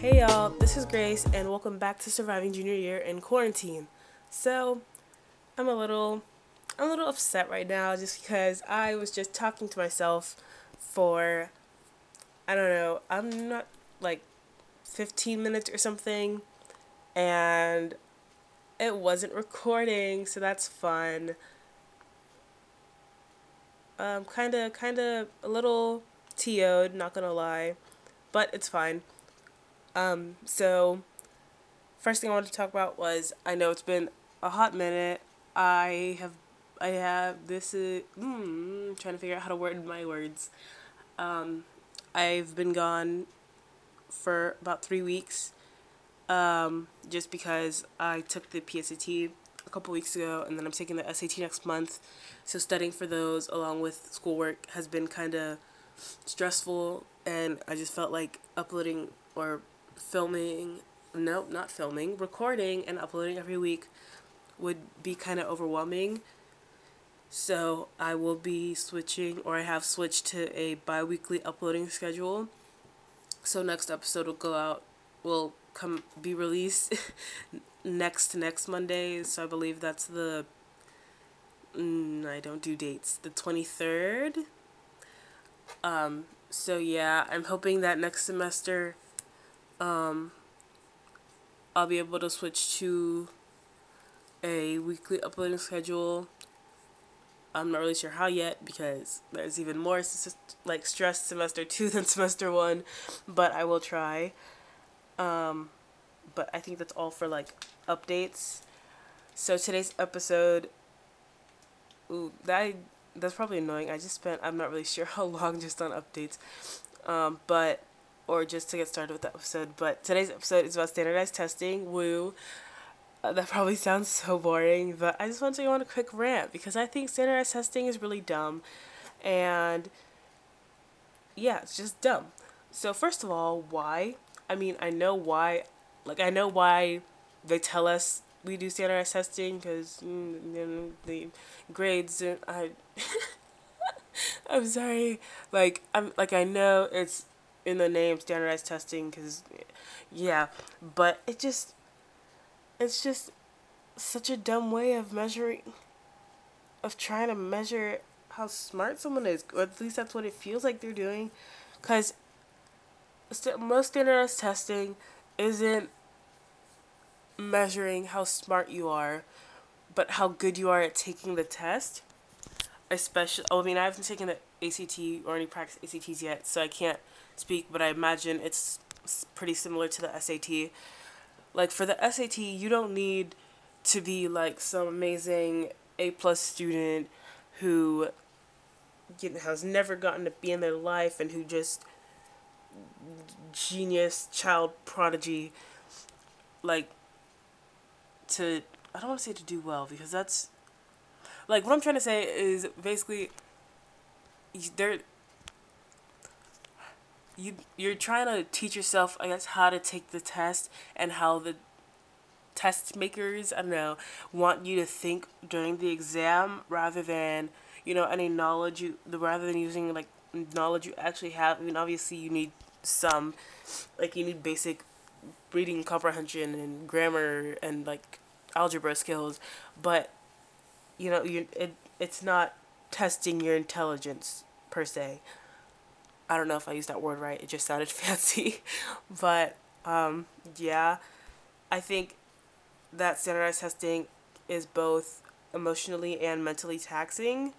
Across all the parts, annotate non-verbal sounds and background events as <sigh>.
Hey y'all, this is Grace, and welcome back to Surviving Junior Year in Quarantine. So, I'm a little, I'm a little upset right now just because I was just talking to myself for, I don't know, I'm not like 15 minutes or something, and it wasn't recording, so that's fun. Um, kind of, kind of a little TO'd, not gonna lie, but it's fine. Um, so, first thing I wanted to talk about was I know it's been a hot minute. I have, I have, this is, hmm, trying to figure out how to word my words. Um, I've been gone for about three weeks um, just because I took the PSAT a couple weeks ago and then I'm taking the SAT next month. So studying for those along with schoolwork has been kind of stressful and I just felt like uploading or filming, nope, not filming, recording and uploading every week would be kind of overwhelming. So I will be switching, or I have switched to a bi weekly uploading schedule. So next episode will go out, will come be released <laughs> next next Monday. So I believe that's the. Mm, I don't do dates. The twenty third. Um. So yeah, I'm hoping that next semester um, I'll be able to switch to a weekly uploading schedule. I'm not really sure how yet because there's even more like stress semester two <laughs> than semester one, but I will try. Um, but I think that's all for like updates. So today's episode, ooh, that that's probably annoying. I just spent I'm not really <laughs> sure how long just on updates, um, but or just to get started with the episode. But today's episode is about standardized testing. Woo. Uh, that probably sounds so boring, but I just want to go on a quick rant because I think standardized testing is really dumb. And yeah, it's just dumb. So, first of all, why? I mean, I know why, like, I know why they tell us we do standardized testing because mm, the grades, I. <laughs> I'm sorry. Like I'm like I know it's in the name standardized testing because yeah. But it just it's just such a dumb way of measuring of trying to measure how smart someone is or at least that's what it feels like they're doing. Because st- most standardized testing isn't measuring how smart you are but how good you are at taking the test. Especially i mean i haven't taken the ACT or any practice ACTs yet so i can't speak, but I imagine it's pretty similar to the SAT. Like for the SAT, you don't need to be like some amazing A plus student who you know, has never gotten to be in their life and who just genius child prodigy like to I don't want to say to do well because that's like what I'm trying to say is basically there you you're trying to teach yourself I guess how to take the test and how the test makers I don't know want you to think during the exam rather than you know any knowledge you the rather than using like knowledge you actually have. I mean obviously you need some like you need basic reading comprehension and grammar and like algebra skills but you know you it it's not testing your intelligence per se I don't know if I used that word right. It just sounded <laughs> fancy. but um, yeah, I think that standardized testing is both emotionally and mentally taxing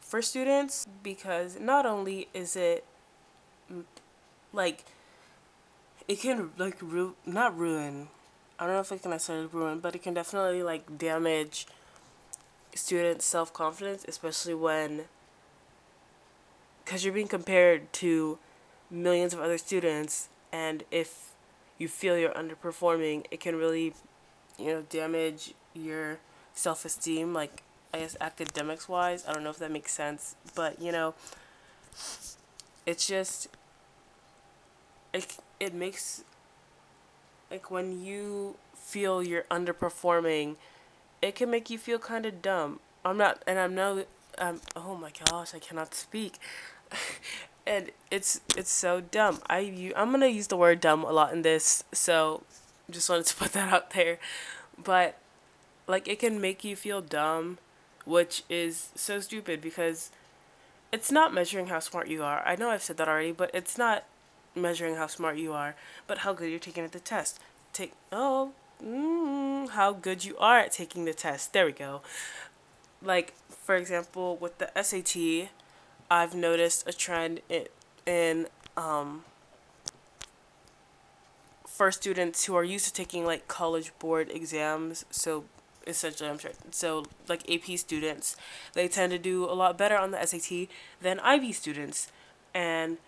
for students because not only is it like it can like ru- not ruin I don't know if it can necessarily ruin, but it can definitely like damage students' self confidence, especially when because you're being compared to millions of other students and if you feel you're underperforming it can really you know damage your self-esteem like i guess academics wise i don't know if that makes sense but you know it's just it, it makes like when you feel you're underperforming it can make you feel kind of dumb. I'm not and i'm no um oh my gosh i cannot speak <laughs> and it's it's so dumb. I you, I'm gonna use the word dumb a lot in this, so just wanted to <laughs> put that out there. But like it can make you feel dumb, which is so stupid because it's not measuring how smart you are. I know I've said that already, but it's not measuring how smart you are, but how good you're taking at the test. Take oh, mm, how good you are at taking the test. There we go. Like for example, with the SAT, I've noticed a trend in, in um, for students who are used to taking like college board exams. So essentially, I'm sure. So like AP students, they tend to do a lot better on the SAT than IB students, and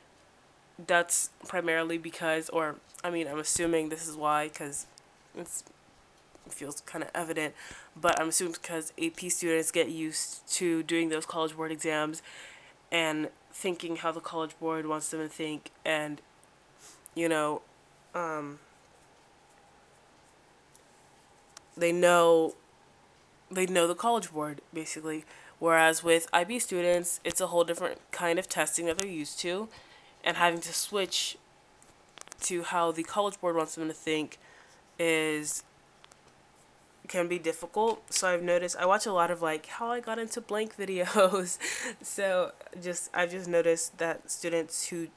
that's primarily because, or I mean, I'm assuming this is why, because it's it feels kind of evident, but I'm assuming because AP students get used to doing those college board exams and thinking how the college board wants them to think and you know um, they know they know the college board basically. Whereas with IB students it's a whole different kind of testing that they're used to and having to switch to how the college board wants them to think is can be difficult. So I've noticed I watch a lot of like how I got into blank <laughs> videos. so just I've just noticed that students who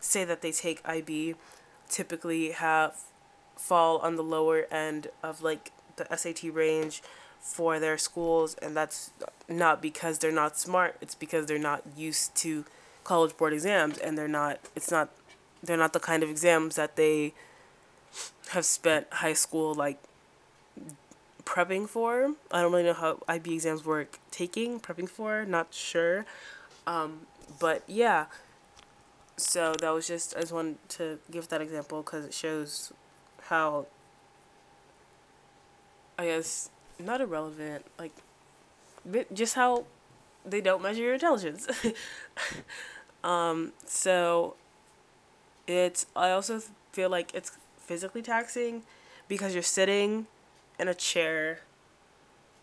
say that they take IB typically have fall on the lower end of like the SAT range for their schools and that's not because they're not smart, it's because they're not used to college board exams and they're not it's not they're not the kind of exams that they have spent high school like prepping for. I don't really know how IB exams work taking, prepping for, not sure. Um, but yeah. So that was just, I just wanted to give that example because it shows how, I guess, not irrelevant, like, just how they don't measure your intelligence. <laughs> um, so it's, I also feel like it's physically taxing because you're sitting in a chair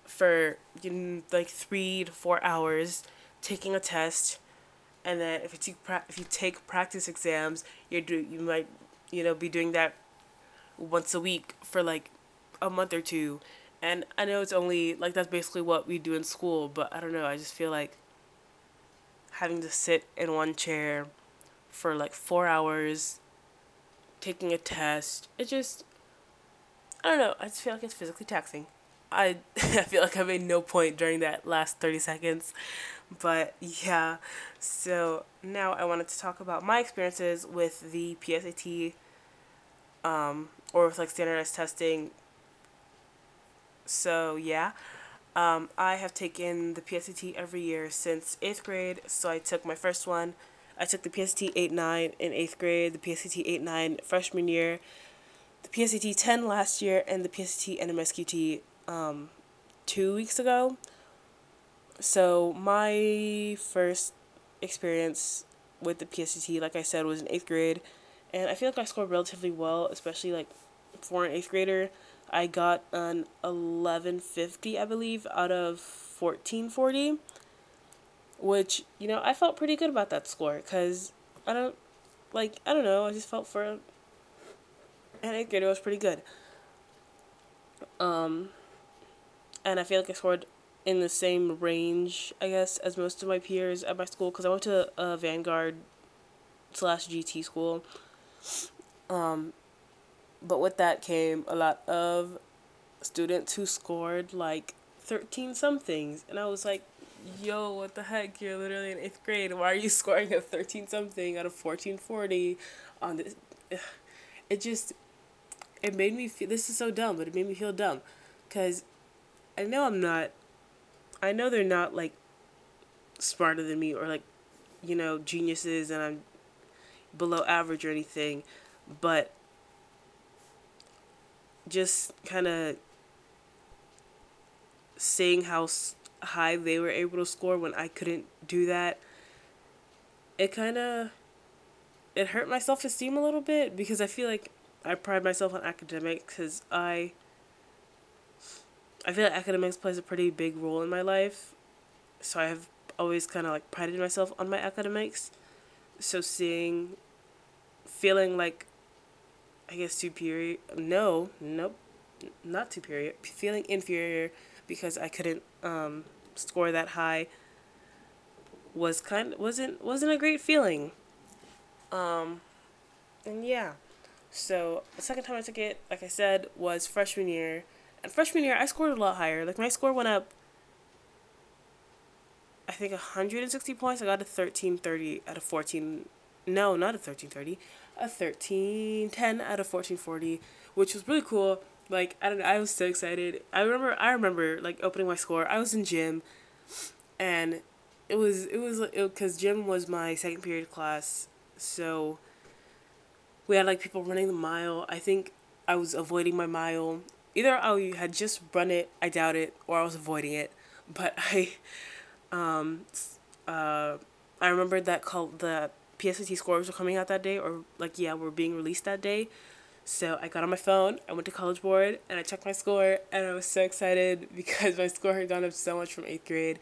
for you know, like three to four hours taking a test. And then if you take pra- if you take practice exams you're do you might you know be doing that once a week for like a month or two. And I know it's only like that's basically what we do in school but I don't know I just feel like having to sit in one chair for like 4 hours taking a test it just I don't know. I just feel like it's physically taxing. I <laughs> I feel like I made no point during that last 30 seconds. But yeah, so now I wanted to talk about my experiences with the PSAT um, or with like standardized testing. So yeah, um, I have taken the PSAT every year since 8th grade. So I took my first one. I took the PSAT 8 9 in 8th grade, the PSAT 8 9 freshman year, the PSAT 10 last year and the PSAT NMSQT um, two weeks ago. So my first experience with the PSAT, like I said, was in eighth grade, and I feel like I scored relatively well, especially like for an eighth grader. I got an eleven fifty, I believe, out of fourteen forty, which you know I felt pretty good about that score because I don't like I don't know I just felt for and eighth grade it was pretty good. Um, and I feel like I scored in the same range, I guess, as most of my peers at my school because I went to a Vanguard slash GT school. Um, but with that came a lot of students who scored like 13 somethings. And I was like, yo, what the heck? You're literally in eighth grade. Why are you <laughs> scoring a 13 something out of 1440 on this? It just it made me feel this is so dumb, but it made me feel dumb. Cuz I know I'm not I know they're not like smarter than me or like you know geniuses and I'm below average or anything, but just kind of seeing how high they were able to score when I couldn't do that, it kind of it hurt my self esteem a little bit because I feel like I pride myself on academics because I I feel like academics plays a pretty big role in my life. So I have always kind of like prided myself on my academics. so seeing, feeling like, I guess superior. No, nope, not superior. Feeling inferior because I couldn't um, score that high was kind wasn't wasn't a great feeling. Um, and yeah, so the second time I took it, like I said, was freshman year. And freshman year, I scored a lot higher. Like my score went up. I think 160 points. I got a 1330 out of 14. No, not a 1330. A 1310 out of 1440, which was really cool. Like I don't know, I was so excited. I remember I remember like opening my score. I was in gym and it was it was because gym was my second period class, so we had like people running the mile. I think I was avoiding my mile. Either I had just run it, I doubt it, or I was avoiding it. <laughs> But I, um, uh, I remembered that called the PSAT scores were coming out that day, or like yeah, were being released that day. So I got on my phone, I went to College Board, and I checked my score, and I was so excited <laughs> because my score had gone up so much from eighth grade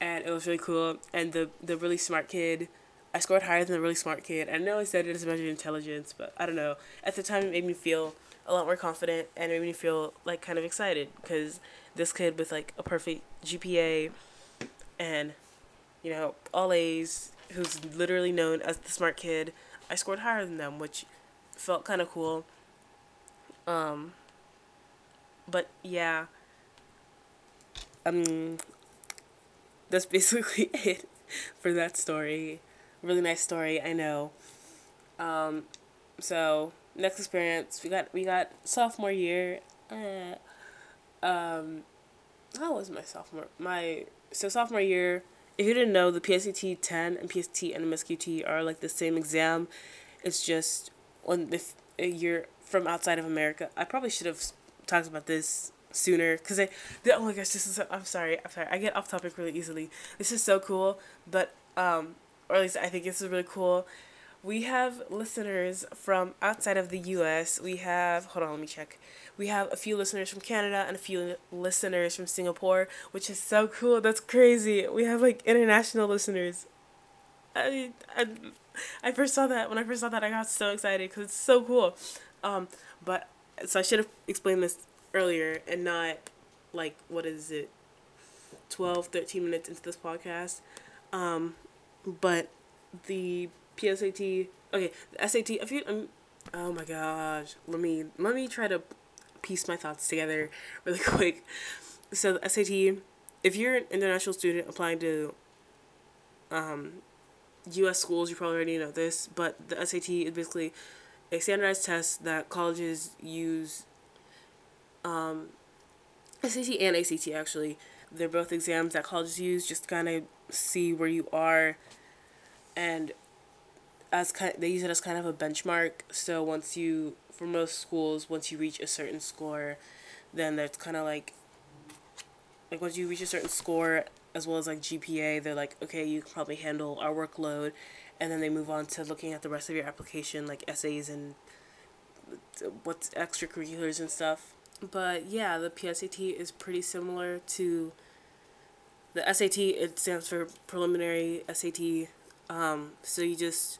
and it was really cool. And the the really smart kid, I scored higher than the really smart kid. I know I said it as a measure of intelligence, but I don't know. At the time, it made me feel a lot more confident and it made me feel like kind of excited because this kid with like a perfect GPA and you know all A's, who's literally known as the smart kid, I scored higher than them, which felt kind of cool. Um, but yeah. Um, that's basically <laughs> it for that story. Really nice story, I know. Um, so next experience, we got we got sophomore year. Uh, um, how was my sophomore? My so sophomore year. If you didn't know, the PSAT ten and PST and MSQT are like the same exam. It's just when if you're from outside of America. I probably should have talked about this sooner because I the, oh my gosh this is I'm sorry I'm sorry I get off topic really easily this is so cool but um or at least I think this is really cool. We have listeners from outside of the US we have hold on let me check. We have a few listeners from Canada and a few listeners from Singapore which is so cool. That's crazy. We have like international listeners. I I, I first saw that when I first saw that I got so excited because it's so cool. Um but so I should have explained this earlier and not like what is it 12 13 minutes into this podcast. Um but the PSAT okay the SAT if you um, oh my gosh let me let me try to piece my thoughts together <laughs> really quick so the SAT if you're an international student applying to um US schools you probably already know this but the SAT is basically a standardized test that colleges use um, SAT and ACT actually. They're both exams that colleges use just to kind of see where you are, and as kind they use it as kind of a benchmark. So once you, for most schools, once you reach a certain score, then that's kind of like, like once you reach a certain score, as well as like GPA, they're like, okay, you can probably handle our workload, and then they move on to looking at the rest of your application, like essays and what's extracurriculars and stuff. But yeah, the PSAT is pretty similar to the SAT. It stands for preliminary SAT. Um, so you just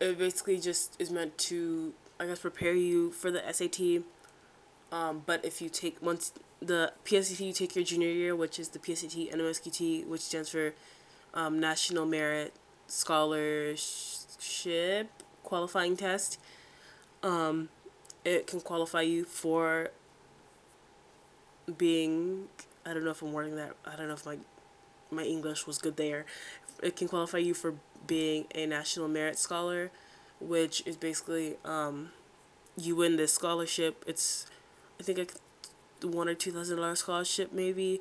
it basically just is meant to I guess prepare you for the SAT. Um, but if you take once the PSAT you take your junior year, which is the PSAT NMSQT, which stands for um, National Merit Scholarship Qualifying Test. Um, it can qualify you for being I don't know if I'm wording that I don't know if my my English was good there. It can qualify you for being a national merit scholar, which is basically um, you win this scholarship. It's I think a one or two thousand dollar scholarship maybe.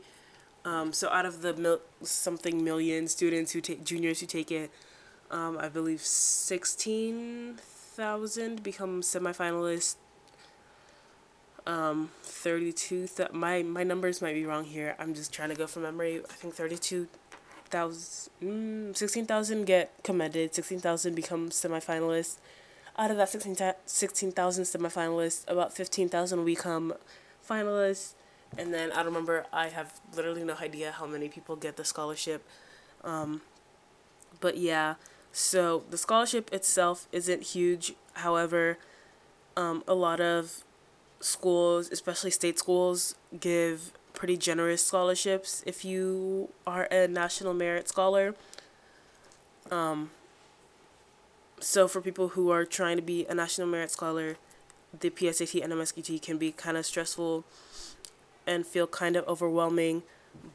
Um, so out of the mil- something million students who take juniors who take it, um, I believe sixteen thousand become semifinalists um 32 th- my my numbers might be wrong here. I'm just trying to go from memory. I think 32,000 mm, 16,000 get commended. 16,000 become semifinalists out of that 16,000 16, semifinalists about 15,000 become finalists and then i don't remember i have literally no idea how many people get the scholarship. Um But yeah, so the scholarship itself isn't huge. However, um, a lot of schools, especially state schools, give pretty generous scholarships if you are a national merit scholar. Um, so for people who are trying to be a national merit scholar, the PSAT NMSQT can be kind of stressful and feel kind of overwhelming,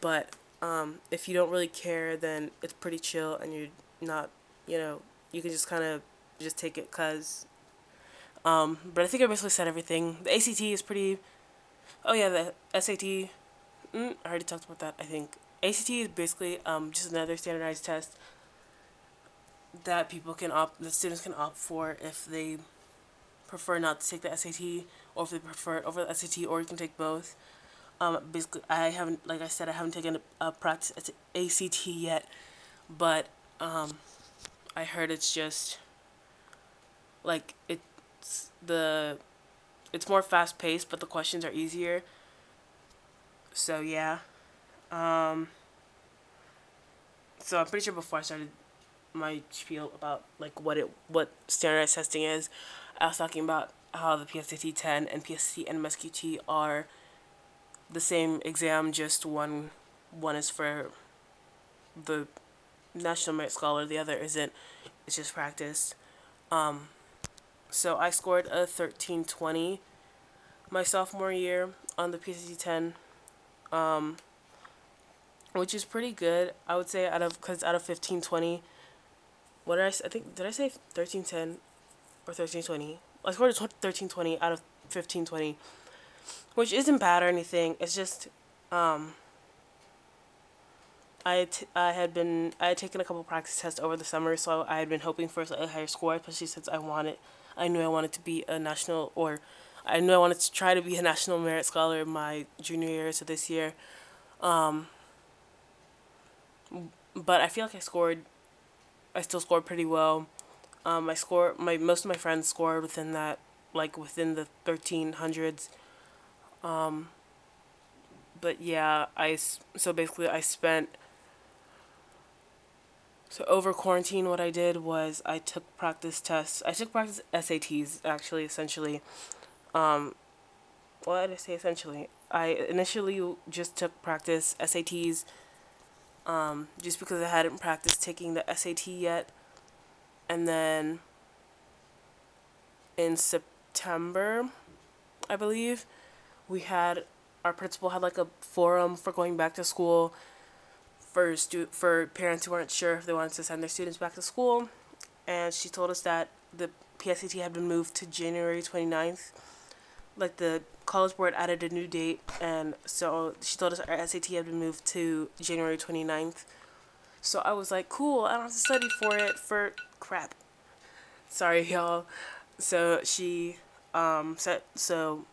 but um, if you don't really care, then it's pretty chill and you're not, you know, you can just kind of just take it cause. Um, but I think I basically said everything. The ACT is pretty. Oh yeah, the SAT. Mm, I already talked about that. I think ACT is basically um, just another standardized test that people can opt, the students can opt for if they prefer not to take the SAT or if they prefer it over the SAT or you can take both. Um, basically, I haven't, like I said, I haven't taken a, a practice ACT yet, but um, I heard it's just like it's the it's more fast paced, but the questions are easier. So yeah, um, so I'm pretty sure before I started my spiel about like what it what standardized testing is, I was talking about how the PSAT 10 and PSAT NMSQT are the same exam, just one one is for the National Merit Scholar, the other isn't. It's just practice. Um, so I scored a 1320 my sophomore year on the PSAT 10. Um, which is pretty good. I would say out of cuz out of 1520 what did I, I think did I say 1310 or 1320? I scored a 1320 out of 1520 which isn't bad or anything. It's just um I, t- I had been I had taken a couple practice tests over the summer, so I had been hoping for a higher score, especially since I wanted I knew I wanted to be a national or I knew I wanted to try to be a national merit scholar in my junior year, so this year. Um, but I feel like I scored I still scored pretty well. Um, score my most of my friends scored within that like within the thirteen hundreds. Um, but yeah, I so basically I spent. So over quarantine, what I did was I took practice tests. I took practice SATs actually, essentially. Um, what did I say essentially? I initially just took practice SATs um, just because I hadn't practiced taking the SAT yet. And then in September, I believe, we had our principal had like a forum for going back to school for stu- for parents who weren't sure if they wanted to send their students back to school. And she told us that the PSAT had been moved to January 29th. Like the College Board added a new date, and so she told us our SAT had been moved to January 29th. So I was like, cool, I don't have to study for it for crap. Sorry, <laughs> y'all. So she um said, so,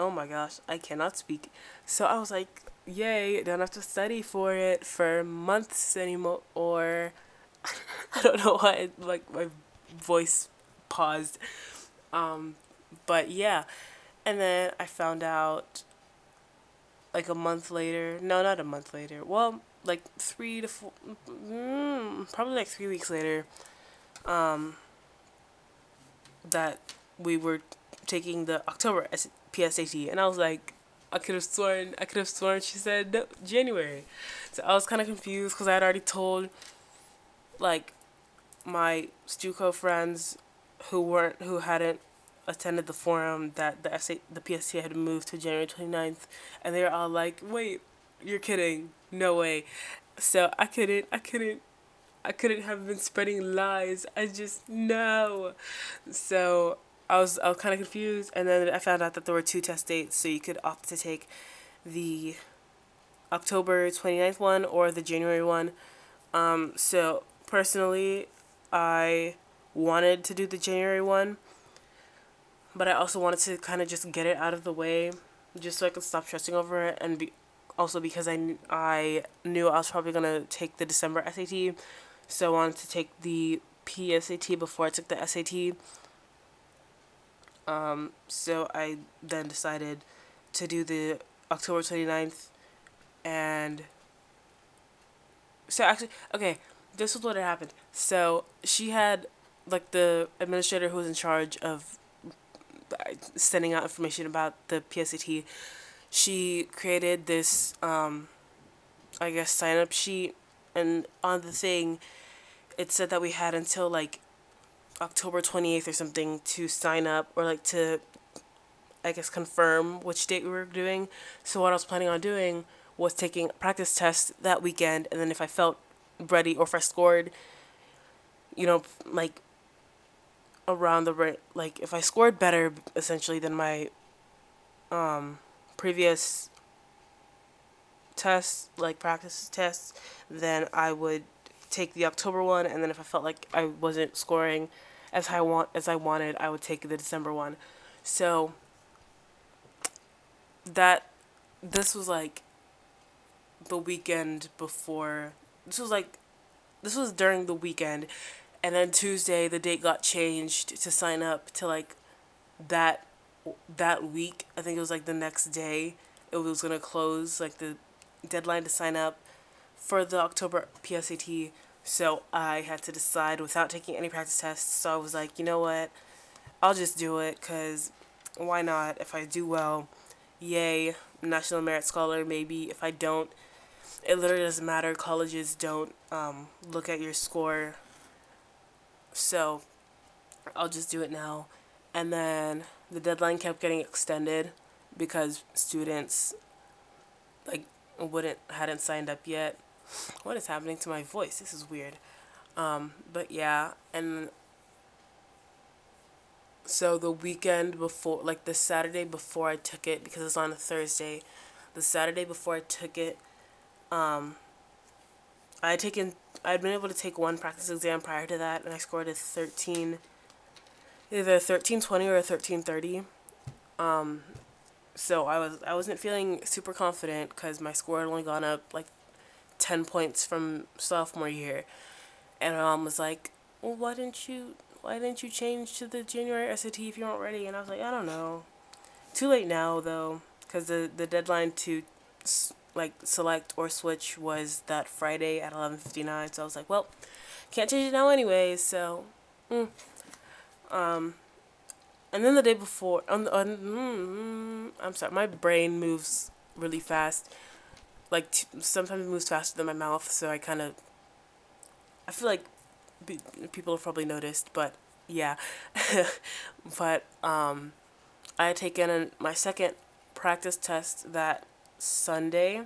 oh my gosh, I cannot speak. So I was like, yay, don't have to study for it for months anymore, or <laughs> I don't know why, like, my voice paused. Um, but yeah. And then I found out like a month later. No, not a month later. Well, like three to four, mm, probably like three weeks later, um, that we were taking the October PSAT, and I was like, I could have sworn, I could have sworn she said no, January, so I was kind of confused because I had already told, like, my Stuco friends, who weren't, who hadn't attended the forum that the SA, the PSAT had moved to January 29th and they were all like, "Wait, you're kidding. No way." So I couldn't I couldn't I couldn't have been spreading lies. I just no. So I was I was kind of confused and then I found out that there were two test dates so you could opt to take the October 29th one or the January one. Um so personally I wanted to do the January one but I also wanted to kind of just get it out of the way, just so I could stop stressing over it, and be also because I I knew I was probably gonna take the December SAT, so I wanted to take the PSAT before I took the SAT. Um, so I then decided to do the October 29th and so actually okay this was what had happened. So she had like the administrator who was in charge of sending out information about the PSAT. She created this, um, I guess, sign up sheet, and on the thing, it said that we had until like October 28th or something to sign up or like to I guess confirm which date we were doing. So what I was planning on doing was taking practice tests that weekend and then if I felt ready or if I scored you know like around the like if I scored better essentially than my um previous tests like practice tests then I would take the October one and then if I felt like I wasn't scoring as I want as I wanted I would take the December one so that this was like the weekend before this was like this was during the weekend and then Tuesday the date got changed to sign up to like that that week. I think it was like the next day it was going to close like the deadline to sign up for the October PSAT. So I had to decide without taking any practice tests. So I was like, you know what? I'll just do it cuz why not? If I do well, yay, National Merit Scholar. Maybe if I don't, it literally doesn't matter. Colleges don't um, look at your score. So I'll just do it now. And then the deadline kept getting extended because students like wouldn't hadn't signed up yet. What is happening to my voice? This is weird. Um, but yeah, and so the weekend before, like the Saturday before I took it, because it was on a Thursday, the Saturday before I took it, um, I had taken, I had been able to take one practice exam prior to that, and I scored a 13, either 1320 or a 1330. Um, so I was, I wasn't feeling super confident because my score had only gone up like 10 points from sophomore year. And my mom was like, well, why didn't you why didn't you change to the January SAT if you weren't ready? And I was like, I don't know. Too late now though, because the the deadline to like select or switch was that Friday at eleven fifty nine. So I was like, well, can't change it now anyway. So, mm. um, and then the day before, on, on mm, I'm sorry, my brain moves really fast. Like t- sometimes it moves faster than my mouth, so I kind of. I feel like people have probably noticed, but yeah. <laughs> but um, I had taken an, my second practice test that Sunday,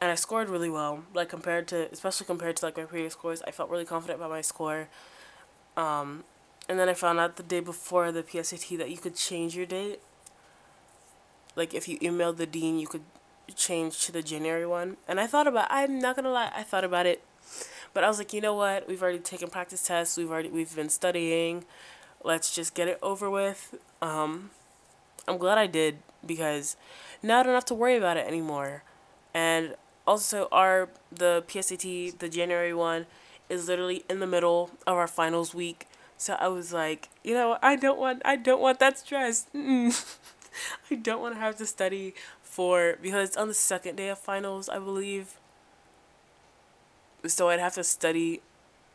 and I scored really well. Like compared to, especially compared to like my previous scores, I felt really confident about my score. Um, and then I found out the day before the PSAT that you could change your date. Like if you emailed the dean, you could change to the January one. And I thought about. I'm not gonna lie. I thought about it but I was like, you know what? We've already taken practice tests. We've already we've been studying. Let's just get it over with. Um, I'm glad I did because now I don't have to worry about it anymore. And also our the PSAT, the January one, is literally in the middle of our finals week. So I was like, you know, I don't want I don't want that stress. <laughs> I don't want to have to study for because on the second day of finals, I believe so I'd have to study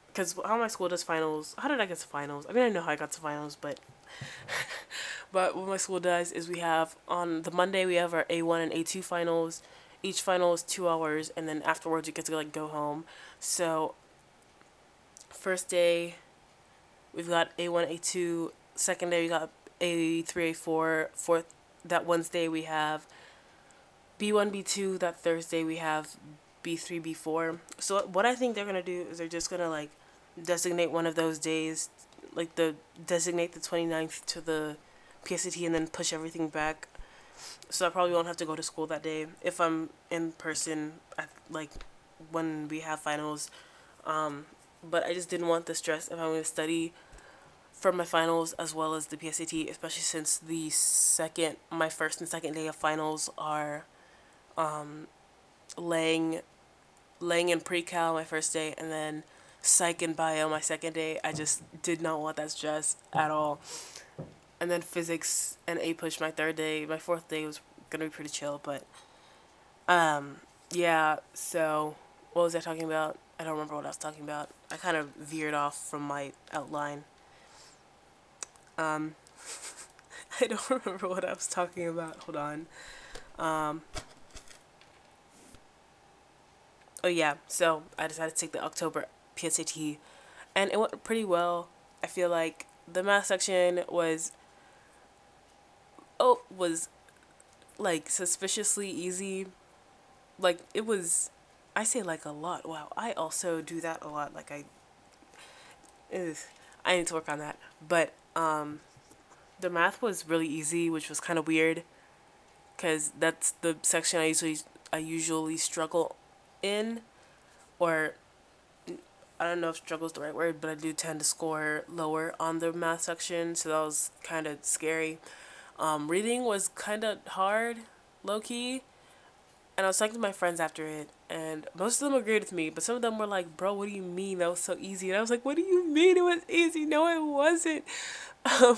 because how my school does finals. How did I get to finals? I mean, I know how I got to finals, but <laughs> but what my school does is we have on the Monday we have our A one and A two finals. Each final is two hours, and then afterwards you get to like go home. So first day we've got A one, A two. Second day we got A three, A four. Fourth that Wednesday we have B one, B two. That Thursday we have B3, B4. So what I think they're going to do is they're just going to like designate one of those days, like the designate the 29th to the PSAT and then push everything back. So I probably won't have to go to school that day if I'm in person at like when we have finals. Um, but I just didn't want the stress if I'm going to study for my finals as well as the PSAT, especially since the second, my first and second day of finals are um, laying laying in pre-cal my first day and then psych and bio my second day. I just did not want that stress at all. And then physics and A APUSH my third day. My fourth day was gonna be pretty chill, but um yeah, so what was I talking about? I don't remember what I was talking about. I kind of veered off from my outline. Um, <laughs> I don't <laughs> remember what I was talking about. Hold on. Um, oh yeah, so I decided to take the October PSAT, and it went pretty well. I feel like the math section was oh was like suspiciously easy. Like it was I say like a lot. Wow, I also do that a lot. Like I ugh, I need to work on that. But um the math was really easy, which was kind of weird cuz that's the section I usually I usually struggle in or I don't know if struggle is the right word, but I do tend to score lower on the math section, so that was kind of scary. Um, reading was kind of hard, low key, and I was talking to my friends after it, and most of them agreed with me, but some of them were like, "Bro, what do you mean that was so easy?" And I was like, "What do you mean it was easy? No, it wasn't." <laughs> Um,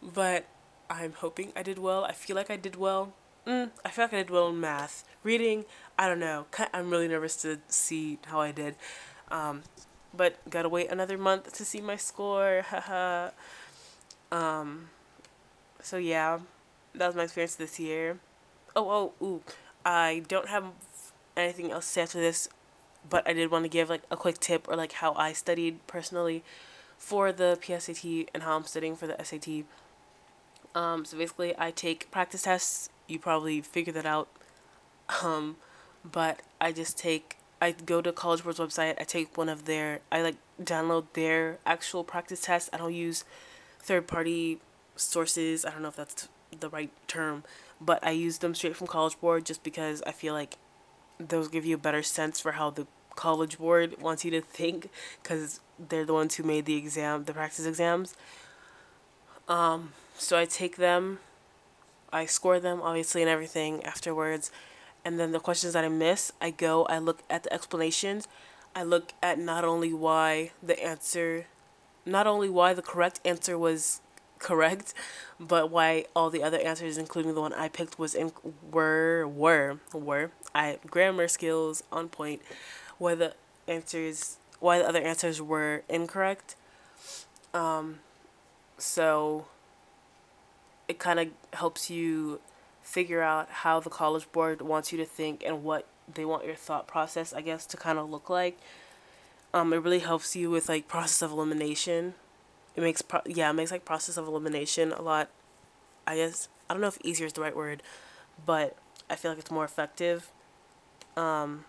but I'm hoping I did well. I feel like I did well. Mm, I feel like I did well in math. Reading, I don't know. I'm really nervous to see how I did. Um, but gotta wait another month to see my score. <laughs> Um, so yeah, that was my experience this year. Oh, oh, ooh. I don't have anything else to say after this, but I did want to give like a quick tip or like how I studied personally for the PSAT and how I'm studying for the SAT. Um, so basically, I take practice tests. You probably figured that out. Um, but I just take I go to College Board's website. I take one of their. I like download their actual practice tests. I don't use third party sources. I don't know if that's the right term, but I use them straight from College Board just because I feel like those give you a better sense for how the College Board wants you to think because they're the ones who made the exam, the practice exams. Um, so I take them, I score them obviously and everything afterwards and then the questions that I miss, I go, I look at the explanations. I look at not only why the answer, not only why the correct answer was correct, but why all the other answers, including the one I picked, was in were were were I grammar skills on point, why the answers why the other answers were incorrect. Um, so it kind of helps you figure out how the college board wants you to think and what they want your thought process, I guess, to kind of look like. Um, it really helps you with like process of elimination. It makes pro- yeah, it makes like process of elimination a lot. I guess I don't know if easier is the right word, but I feel like it's more effective. Um,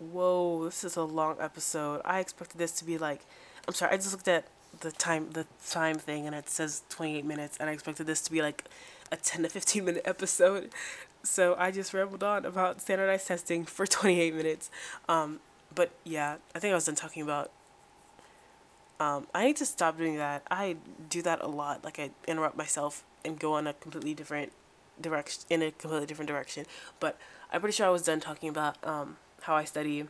whoa, this is a long episode. I expected this to be like, I'm sorry, I just looked at the time the time thing and it says 28 minutes and I expected this to be like a 10 to 15 minute episode. So I just rambled on about standardized testing for <laughs> 28 minutes. Um, but yeah, I think I was done talking about. Um, I need to stop doing that. I do that a lot. Like I interrupt myself and go on a completely different direction in a completely different direction. But I'm pretty sure I was done talking about um, how I study.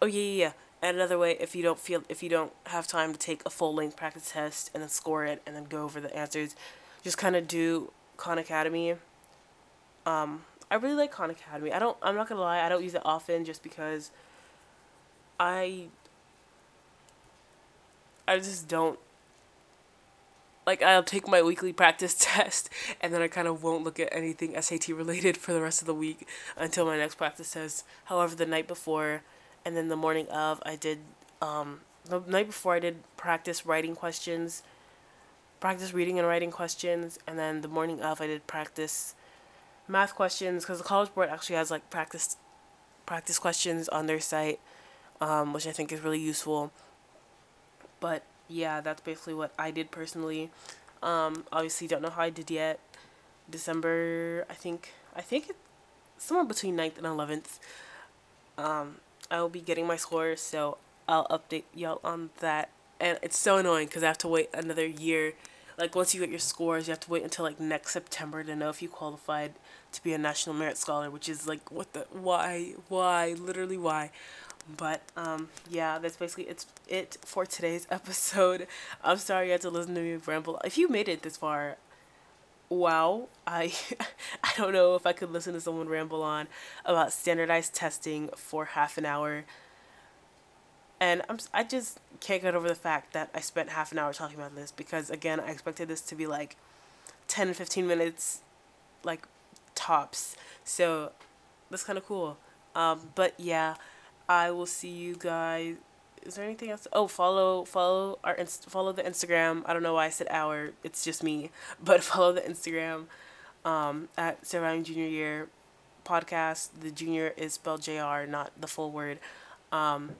Oh yeah, yeah, yeah. And another way, if you don't feel, if you don't have time to take a full length practice test and then score it and then go over the answers, just kind of do Khan Academy. Um, I really like Khan Academy. I don't. I'm not gonna lie. I don't use it often just because. I. I just don't. Like I'll take my weekly practice <laughs> test, and then I kind of won't look at anything SAT related for the rest of the week until my next practice test. However, the night before, and then the morning of, I did. Um, the night before, I did practice writing questions practice reading and writing questions, and then the morning of I did practice math questions because the College Board actually has like practice practice questions on their site, um, which I think is really useful. But yeah, that's basically what I did personally. Um, obviously, don't know how I did yet. December, I think, I think it's somewhere between 9th and 11th. Um, I will be getting my scores, so I'll update y'all on that and it's so annoying because I have to wait another year. Like once you get your scores, you have to wait until like next September to know if you qualified to be a National Merit Scholar, which is like what the why why literally why. But um yeah, that's basically it's it for today's <laughs> episode. I'm sorry you had to listen to me ramble. If you made it this far, wow, I <laughs> I don't know if I could listen to someone ramble on about standardized testing for half an hour. And I'm I just can't get over the fact that I spent half an hour talking about this because again, I expected this to be like 10 15 minutes like tops. So that's kind of cool. Um, but yeah, I will see you guys is there anything else? Oh, follow follow our inst- follow the Instagram. I don't know why I said our. It's just me, <laughs> but follow the Instagram um, at Surviving Junior Year podcast. The junior is spelled Jr. Not the full word. Um,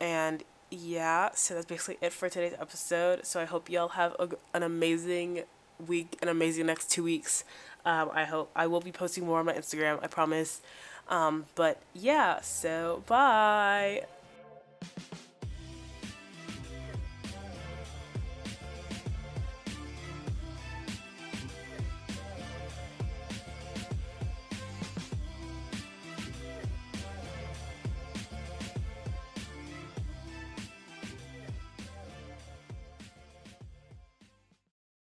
and yeah, so that's basically it for today's episode. So I hope y'all have a, an amazing week, an amazing next two weeks. Um, I hope I will be posting more on my Instagram. I promise. Um, but yeah, so bye.